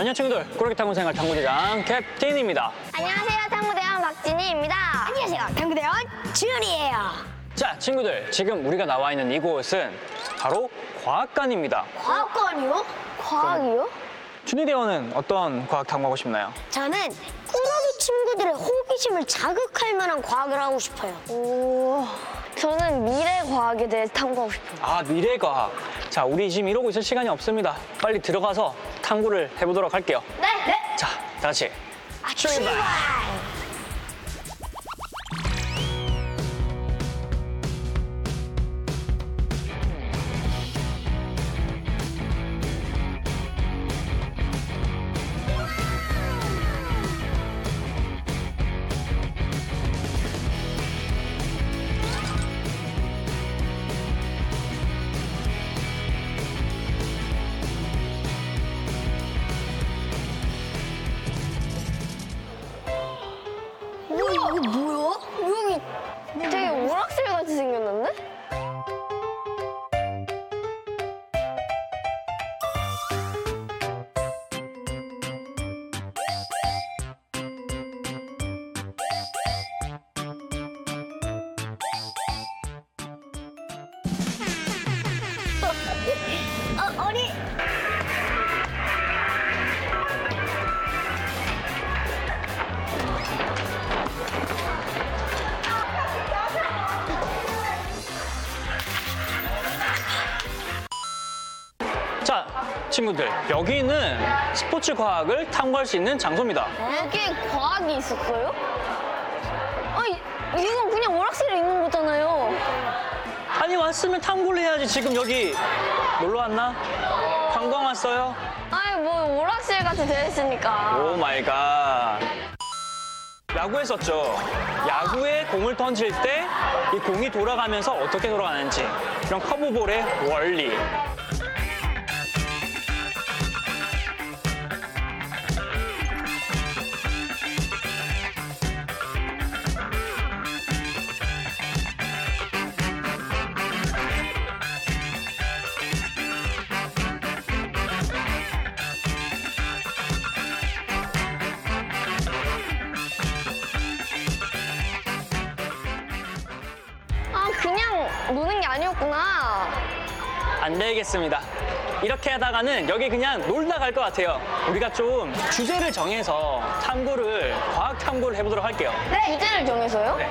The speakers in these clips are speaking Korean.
안녕 친구들 꾸러기 탐구 생활 탐구대장 캡틴입니다 안녕하세요. 탐구대원 박진희입니다. 안녕하세요. 탐구대원 지은이에요. 자 친구들 지금 우리가 나와 있는 이곳은 바로 과학관입니다 과학관이요? 과학이요? 준희 대원은 어떤 과학 탐구하고 싶나요? 저는 꾸러기 친구들의 호기심을 자극할 만한 과학을 하고 싶어요. 오, 저는 미래 과학에 대해 탐구하고 싶어요. 아 미래과학 자 우리 지금 이러고 있을 시간이 없습니다 빨리 들어가서 탐구를 해보도록 할게요 네. 네. 자 다 같이 출발 친구들 여기는 스포츠 과학을 탐구할 수 있는 장소입니다 여기에 과학이 있었어요? 아니, 이건 그냥 오락실에 있는 거잖아요. 아니 왔으면 탐구를 해야지 지금 여기 놀러 왔나? 관광 왔어요? 아니, 뭐 오락실 같이 되어 있으니까. Oh my God. 야구 했었죠. 야구에 공을 던질 때 이 공이 돌아가면서 어떻게 돌아가는지 이런 커브볼의 원리. 안 되겠습니다. 이렇게 하다가는 여기 그냥 놀다 갈 것 같아요. 우리가 좀 주제를 정해서 탐구를 과학 탐구를 해보도록 할게요. 네. 주제를 정해서요? 네.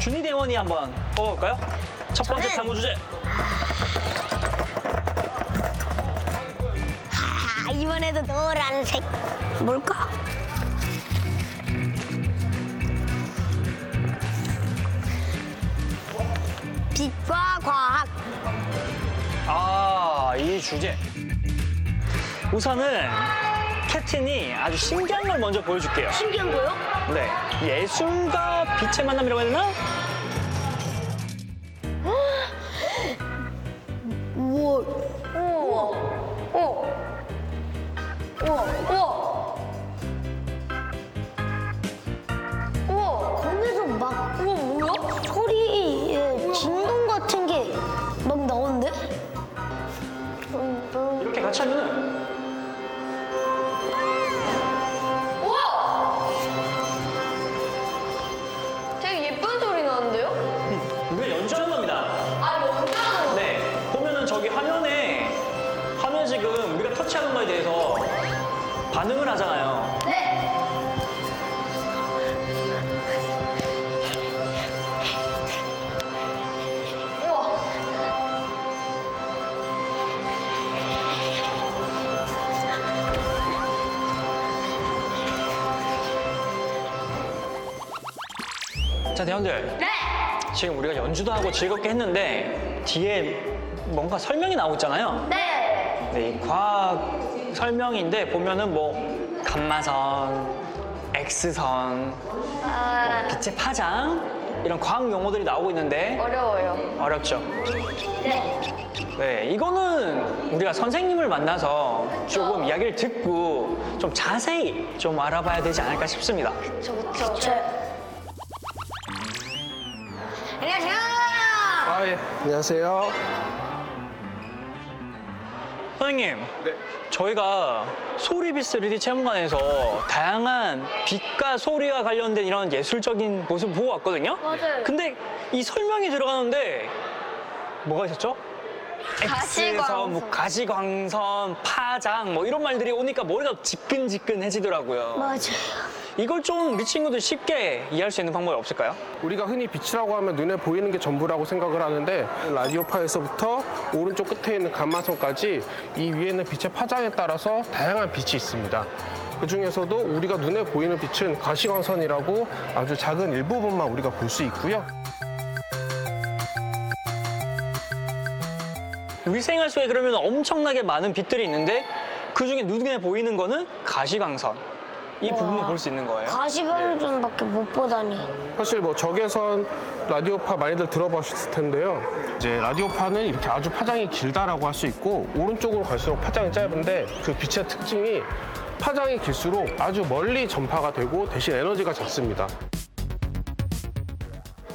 준희 대원이 한번 뽑아볼까요? 첫 번째 저는- 탐구 주제. 이번에도 노란색. 뭘까? 빛과 과학. 아, 이 주제. 우선은 캡틴이 아주 신기한 걸 먼저 보여줄게요. 신기한 거요? 네. 예술과 빛의 만남이라고 해야 되나? 우와. 우와. 우와. 우와. 우와. 우와. 반응을 하잖아요. 네. 자, 대원들. 네. 지금 우리가 연주도 하고 즐겁게 했는데 뒤에 뭔가 설명이 나오잖아요. 네. 네, 과학 설명인데 보면은 뭐 감마선, X선, 아, 빛의 파장 이런 과학 용어들이 나오고 있는데 어려워요. 어렵죠. 네. 네, 이거는 우리가 선생님을 만나서 조금 이야기를 듣고 좀 자세히 좀 알아봐야 되지 않을까 싶습니다. 저, 그쵸. 저. 안녕하세요. 아, 예. 안녕하세요. 선생님, 네. 저희가 소리비스 3D 체험관에서 다양한 빛과 소리와 관련된 이런 예술적인 모습 보고 왔거든요. 맞아요. 근데 이 설명이 들어가는데 뭐가 있었죠? 가시광선. 뭐 가시광선, 파장 뭐 이런 말들이 오니까 머리가 지끈지끈해지더라고요. 맞아요. 이걸 좀 우리 친구들 쉽게 이해할 수 있는 방법이 없을까요? 우리가 흔히 빛이라고 하면 눈에 보이는 게 전부라고 생각을 하는데 라디오파에서부터 오른쪽 끝에 있는 감마선까지 이 위에 있는 빛의 파장에 따라서 다양한 빛이 있습니다. 그 중에서도 우리가 눈에 보이는 빛은 가시광선이라고 아주 작은 일부분만 우리가 볼 수 있고요. 우리 생활 속에 그러면 엄청나게 많은 빛들이 있는데 그 중에 눈에 보이는 거는 가시광선. 이 부분만 볼수 있는 거예요. 가시광선밖에 못 보다니. 사실 뭐 적외선 라디오파 많이들 들어보셨을 텐데요. 이제 라디오파는 이렇게 아주 파장이 길다라고 할 수 있고 오른쪽으로 갈수록 파장이 짧은데 그 빛의 특징이 파장이 길수록 아주 멀리 전파가 되고 대신 에너지가 작습니다.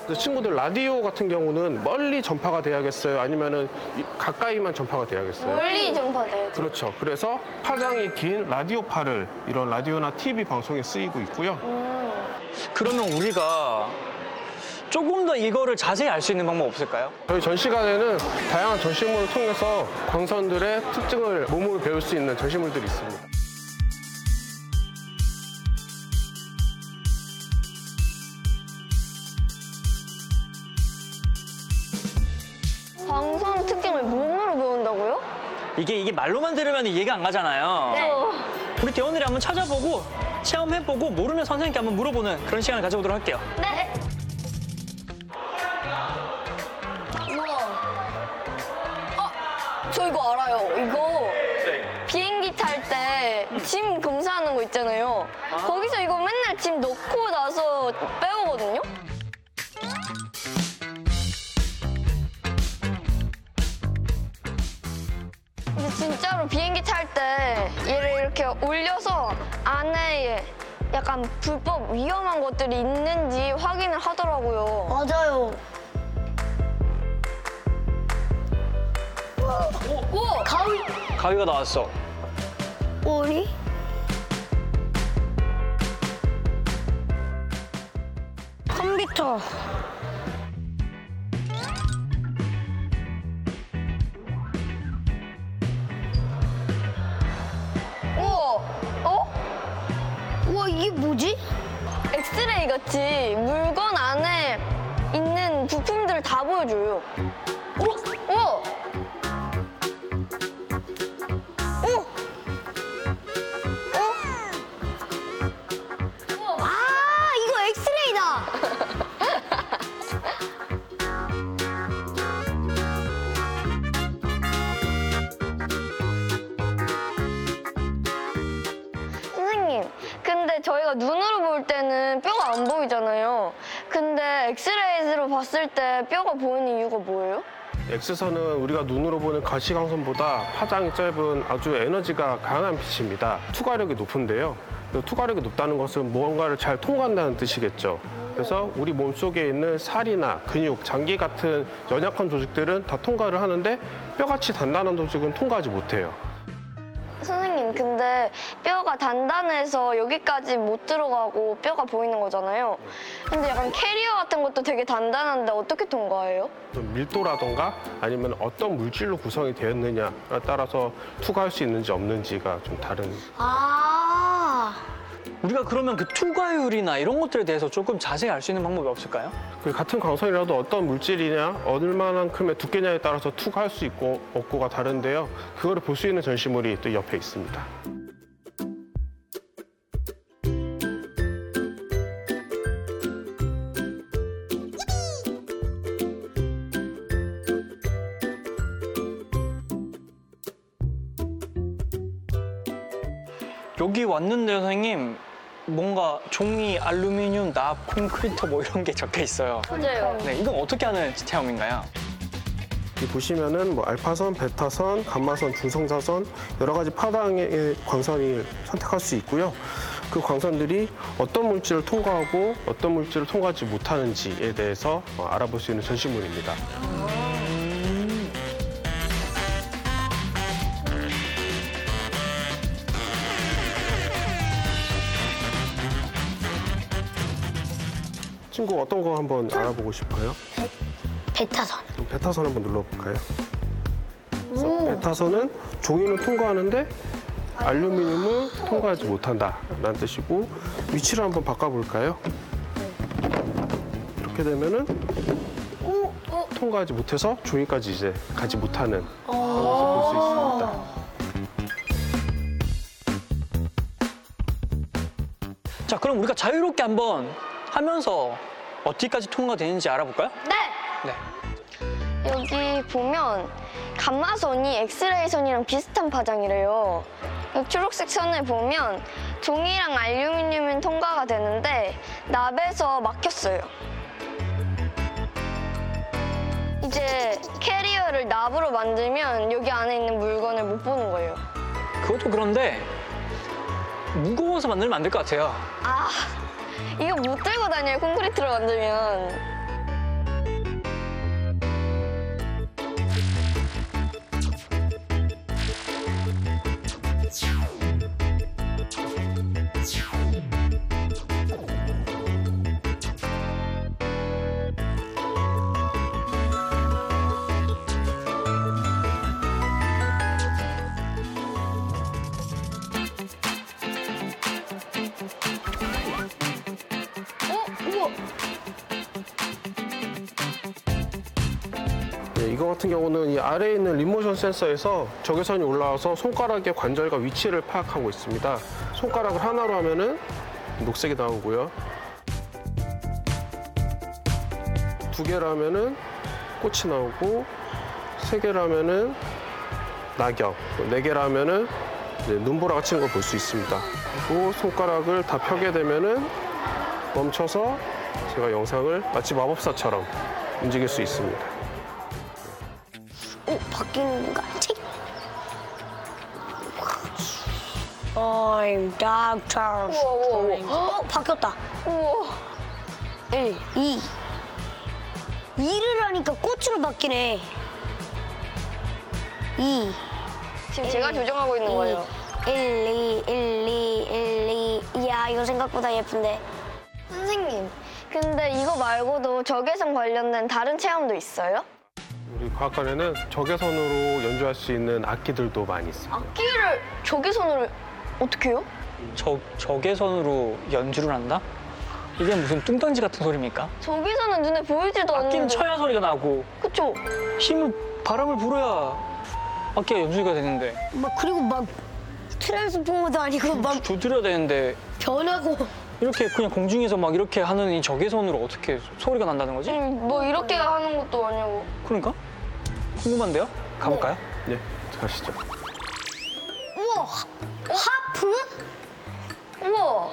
그래서 친구들 라디오 같은 경우는 멀리 전파가 돼야겠어요? 아니면은 이- 가까이만 전파가 돼야겠어요? 멀리 전파돼요. 그렇죠. 그래서 파장이 긴 라디오파를 이런 라디오나 TV 방송에 쓰이고 있고요. 그러면 우리가 조금 더 이거를 자세히 알 수 있는 방법 없을까요? 저희 전시관에는 다양한 전시물을 통해서 광선들의 특징을 몸으로 배울 수 있는 전시물들이 있습니다. 이게 이게 말로만 들으면 이해가 안 가잖아요. 네. 우리 대원들이 한번 찾아보고 체험해보고 모르면 선생님께 한번 물어보는 그런 시간을 가져보도록 할게요. 네. 우와. 어, 저 이거 알아요. 이거 비행기 탈 때 짐 검사하는 거 있잖아요. 거기서 이거 맨날 짐 넣고 나서 빼오거든요. 진짜로 비행기 탈 때 얘를 이렇게 올려서 안에 약간 불법 위험한 것들이 있는지 확인을 하더라고요. 맞아요. 오! 가위! 가위가 나왔어. 오리? 컴퓨터. 뭐지? 엑스레이 같이 물건 안에 있는 부품들을 다 보여줘요. 봤을 때 뼈가 보이는 이유가 뭐예요? X선은 우리가 눈으로 보는 가시광선보다 파장이 짧은 아주 에너지가 강한 빛입니다. 투과력이 높은데요. 그 투과력이 높다는 것은 무언가를 잘 통과한다는 뜻이겠죠. 그래서 우리 몸 속에 있는 살이나 근육, 장기 같은 연약한 조직들은 다 통과를 하는데 뼈같이 단단한 조직은 통과하지 못해요. 선생님, 근데 뼈가 단단해서 여기까지 못 들어가고 뼈가 보이는 거잖아요. 근데 약간 캐리어 같은 것도 되게 단단한데 어떻게 통과해요? 좀 밀도라던가 아니면 어떤 물질로 구성이 되었느냐에 따라서 투과할 수 있는지 없는지가 좀 다른 아. 우리가 그러면 그 투과율이나 이런 것들에 대해서 조금 자세히 알 수 있는 방법이 없을까요? 그 같은 강선이라도 어떤 물질이냐, 얼마만큼의 두께냐에 따라서 투과할 수 있고 없고가 다른데요. 그거를 볼 수 있는 전시물이 또 옆에 있습니다. 여기 왔는데 선생님 뭔가 종이, 알루미늄, 납, 콘크리트 뭐 이런 게 적혀 있어요. 맞아요. 네, 이건 어떻게 하는 체험인가요? 보시면은 뭐 알파선, 베타선, 감마선, 중성자선 여러 가지 파당의 광선을 선택할 수 있고요. 그 광선들이 어떤 물질을 통과하고 어떤 물질을 통과하지 못하는지에 대해서 어, 알아볼 수 있는 전시물입니다. 친구 어떤 거 한번 알아보고 싶어요? 베타선. 그럼 베타선 한번 눌러볼까요? 그래서 베타선은 종이는 통과하는데 알루미늄을 통과하지 못한다 라는 뜻이고 위치를 한번 바꿔볼까요? 이렇게 되면은 통과하지 못해서 종이까지 이제 가지 못하는 것을 볼 수 있습니다. 자, 그럼 우리가 자유롭게 한번 하면서 어디까지 통과되는지 알아볼까요? 네. 네. 여기 보면 감마선이 엑스레이 선이랑 비슷한 파장이래요. 여기 초록색 선을 보면 종이랑 알루미늄은 통과가 되는데 납에서 막혔어요. 이제 캐리어를 납으로 만들면 여기 안에 있는 물건을 못 보는 거예요. 그것도 그런데 무거워서 만들면 안 될 것 같아요. 아, 이거 못 들고 다녀요, 콘크리트로 만들면. 같은 경우는 이 아래에 있는 리모션 센서에서 적외선이 올라와서 손가락의 관절과 위치를 파악하고 있습니다. 손가락을 하나로 하면은 녹색이 나오고요. 두 개로 하면은 꽃이 나오고 세 개로 하면은 낙엽, 네 개로 하면은 이제 눈보라가 치는 걸 볼 수 있습니다. 그리고 손가락을 다 펴게 되면은 멈춰서 제가 영상을 마치 마법사처럼 움직일 수 있습니다. 오, 바뀌는 거 알지? I'm Doctor. 우와, 우와, 우와. 어, 바뀌었다. 우와. 1, 2. 2를 하니까 꽃으로 바뀌네. 2. 지금 제가 조정하고 있는 거예요. 1, 2, 1, 2, 1, 2. 이야, 이거 생각보다 예쁜데. 선생님, 근데 이거 말고도 적외선 관련된 다른 체험도 있어요? 우리 과학관에는 적외선으로 연주할 수 있는 악기들도 많이 있어요. 악기를 적외선으로 어떻게 해요? 적, 적외선으로 연주를 한다? 이게 무슨 뚱딴지 같은 소리입니까? 적외선은 눈에 보이지도 악기는 않는데. 쳐야 소리가 나고 그쵸? 힘을 바람을 불어야 악기가 연주가 되는데 막, 그리고 막, 트랜스포머도 아니고 막 두드려야 되는데 변하고. 이렇게 그냥 공중에서 막 이렇게 하는 이 적외선으로 어떻게 소리가 난다는 거지? 음, 뭐 이렇게 하는 것도 아니고. 그러니까 궁금한데요? 가볼까요? 네, 가시죠. 우와, 하프? 우와.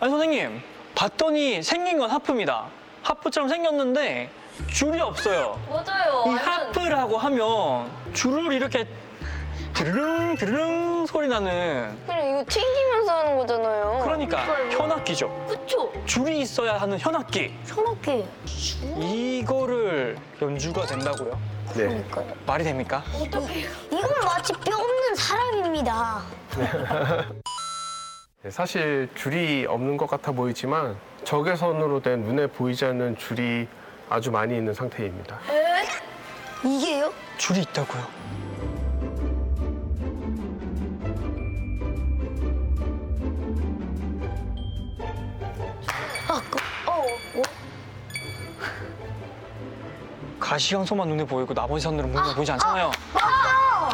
아니 선생님 봤더니 생긴 건 하프입니다. 하프처럼 생겼는데 줄이 없어요. 맞아요. 이 완전 하프라고 하면 줄을 이렇게 드르릉 드르릉 소리 나는 그냥 이거 튕기면서 하는 거잖아요. 그러니까 현악기죠. 그쵸? 줄이 있어야 하는 현악기. 현악기. 이거를 연주가 된다고요? 네. 말이 됩니까? 이건 마치 뼈 없는 사람입니다. 네, 사실 줄이 없는 것 같아 보이지만 적외선으로 된 눈에 보이지 않는 줄이 아주 많이 있는 상태입니다. 이게요? 줄이 있다고요? 가시광선만 눈에 보이고 나머지 선들은 눈에 보이지 않잖아요.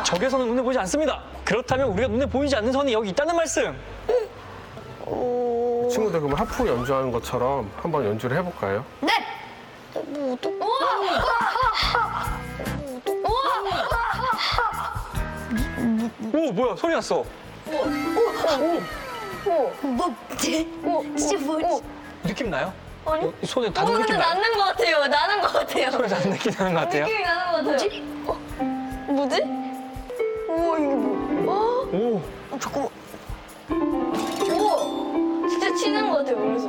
적외 선은 눈에 보이지 않습니다. 그렇다면 우리가 눈에 보이지 않는 선이 여기 있다는 말씀. 오. 친구들 그러면 하프 연주하는 것처럼 한번 연주를 해볼까요? 네. 뭐 어떡 오 뭐야 소리 났어. 뭐 진짜 뭐 느낌 나요? 아니. 어, 손에 어, 닿는 근데 느낌 나요? 나는 것 같아요. 나는 것 같아요. 손에 닿는 느낌 나는 것 같아요. 느낌이 나는 것 같아요. 뭐지? 뭐지? 우와 이게 뭐? 오. 어, 잠깐만 우와 진짜 치는 것 같아요. 그래서.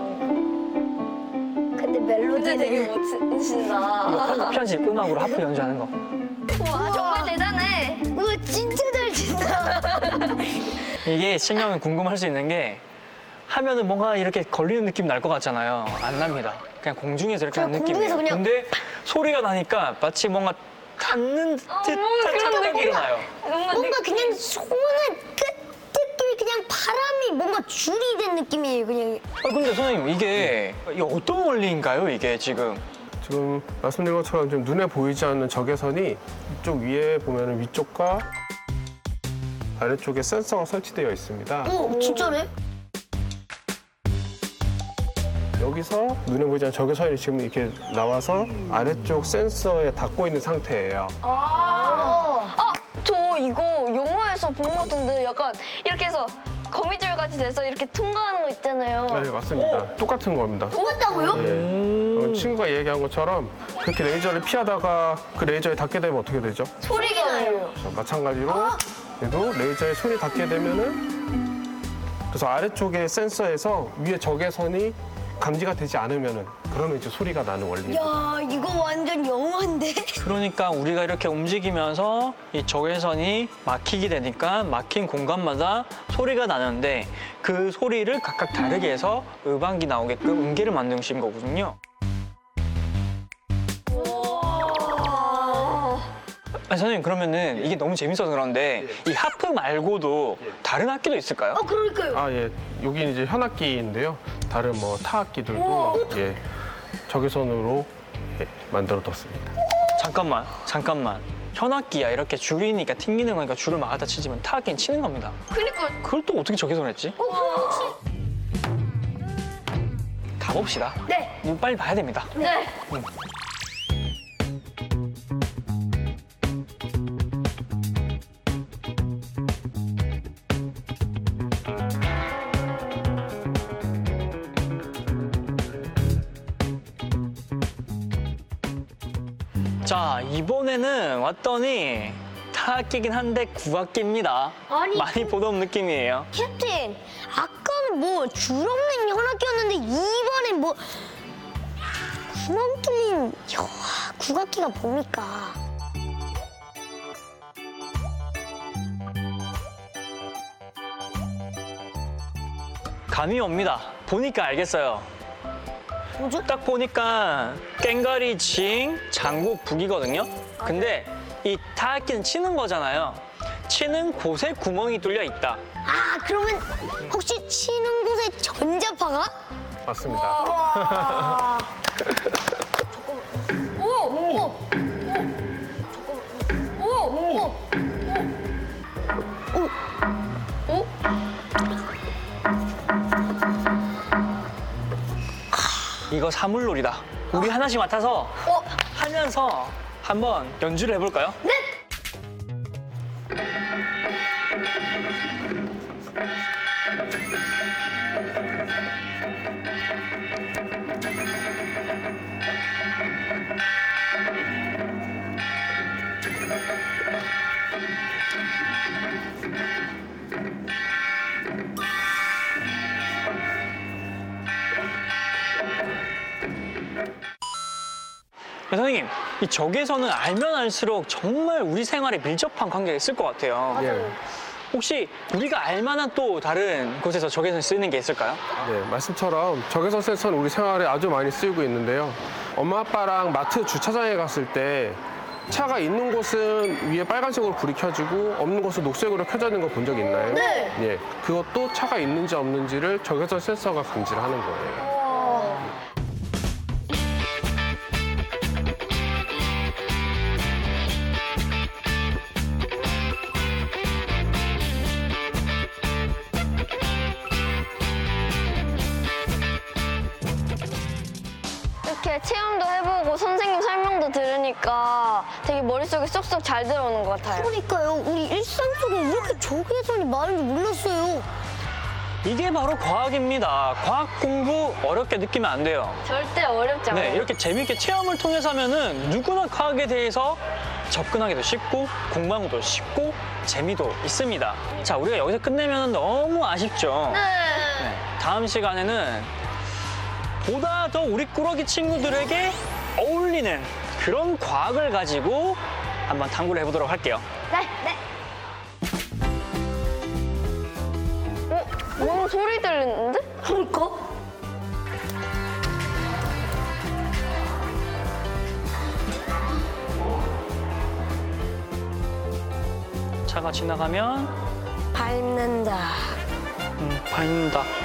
근데 근데 멜로디는 되게 멋지신다. 편집 음악으로 하프 연주하는 거. 우와 정말 대단해. 우와 진짜 잘 친다 이게 신경이 궁금할 수 있는 게 하면은 뭔가 이렇게 걸리는 느낌 날 것 같잖아요. 안 납니다. 그냥 공중에서 이렇게 하는 느낌이에요. 공중에서 그냥- 근데 소리가 나니까 마치 뭔가 닿는 듯한 어, 그런 착각이 느낌. 일어나요. 뭔가 뭔가 그냥 손을 끝 느낌이 그냥 바람이 뭔가 줄이 된 느낌이에요 그냥 아, 근데 선생님 이게 이게 어떤 원리인가요? 이게 지금 지금 말씀드린 것처럼 좀 눈에 보이지 않는 적외선이 이쪽 위에 보면 위쪽과 아래쪽에 센서가 설치되어 있습니다. 어 진짜네? 여기서 눈에 보이지 않는 적외선이 지금 이렇게 나와서 아래쪽 센서에 닿고 있는 상태예요. 아, 저 이거 영화에서 본 것 같은데 약간 이렇게 해서 거미줄 같이 돼서 이렇게 통과하는 거 있잖아요. 네, 맞습니다. 똑같은 겁니다. 똑같다고요? 예. 어, 친구가 얘기한 것처럼 그렇게 레이저를 피하다가 그 레이저에 닿게 되면 어떻게 되죠? 소리가 나요. 자, 마찬가지로 얘도 레이저에 손이 닿게 되면은 그래서 아래쪽에 센서에서 위에 적외선이 감지가 되지 않으면은 그러면 이제 소리가 나는 원리입니다. 야 이거 완전 영화인데? 그러니까 우리가 이렇게 움직이면서 이 적외선이 막히게 되니까 막힌 공간마다 소리가 나는데 그 소리를 각각 다르게 해서 음악이 나오게끔 음계를 만드신 거거든요. 아니, 선생님 그러면은 이게 너무 재밌어서 그런데 이 하프 말고도 다른 악기도 있을까요? 어 그러니까요 아 예, 여기 이제 현악기인데요. 다른 뭐 타악기들도 예 적외선으로 예, 만들어 뒀습니다. 잠깐만, 잠깐만. 현악기야 이렇게 줄이니까 튕기는 거니까 줄을 막아다 치지만 타악기는 치는 겁니다. 그러니까 그걸 또 어떻게 적외선을 했지? 가봅시다. 네 이거 빨리 봐야 됩니다. 네. 왔더니 타악기긴 한데 국악기입니다. 아니, 많이 보던 느낌이에요. 캡틴 아까는 뭐 줄 없는 현악기였는데 이번엔 뭐 구멍 뚫린 여 국악기가 뭡니까? 감이 옵니다. 보니까 알겠어요. 뭐죠? 딱 보니까 깽가리 징 장국 북이거든요. 근데 이 타악기는 치는 거잖아요. 치는 곳에 구멍이 뚫려 있다. 아 그러면 혹시 치는 곳에 전자파가? 맞습니다. 오! 오! 오! 오! 오! 이거 사물놀이다. 우리 하나씩 맡아서 어? 하면서 한번 연주를 해볼까요? 네. 선생님, 이 적외선은 알면 알수록 정말 우리 생활에 밀접한 관계가 있을 것 같아요. 예. 혹시 우리가 알만한 또 다른 곳에서 적외선 쓰이는 게 있을까요? 네, 말씀처럼 적외선 센서는 우리 생활에 아주 많이 쓰이고 있는데요. 엄마 아빠랑 마트 주차장에 갔을 때 차가 있는 곳은 위에 빨간색으로 불이 켜지고 없는 곳은 녹색으로 켜져 있는 거 본 적 있나요? 네. 예, 그것도 차가 있는지 없는지를 적외선 센서가 감지를 하는 거예요. 이렇게 체험도 해보고 선생님 설명도 들으니까 되게 머릿속에 쏙쏙 잘 들어오는 것 같아요. 그러니까요. 우리 일상 속에 이렇게 조개선이 많은 줄 몰랐어요. 이게 바로 과학입니다. 과학 공부 어렵게 느끼면 안 돼요. 절대 어렵지 않아요. 네, 이렇게 재밌게 체험을 통해서 하면은 누구나 과학에 대해서 접근하기도 쉽고 공부하기도 쉽고 재미도 있습니다. 자, 우리가 여기서 끝내면 너무 아쉽죠? 네. 네, 다음 시간에는 보다 더 우리 꾸러기 친구들에게 어울리는 그런 과학을 가지고 한번 탐구를 해보도록 할게요. 네. 네. 어? 뭔 소리 들리는데? 그러니까? 차가 지나가면 밟는다. 음, 밟는다.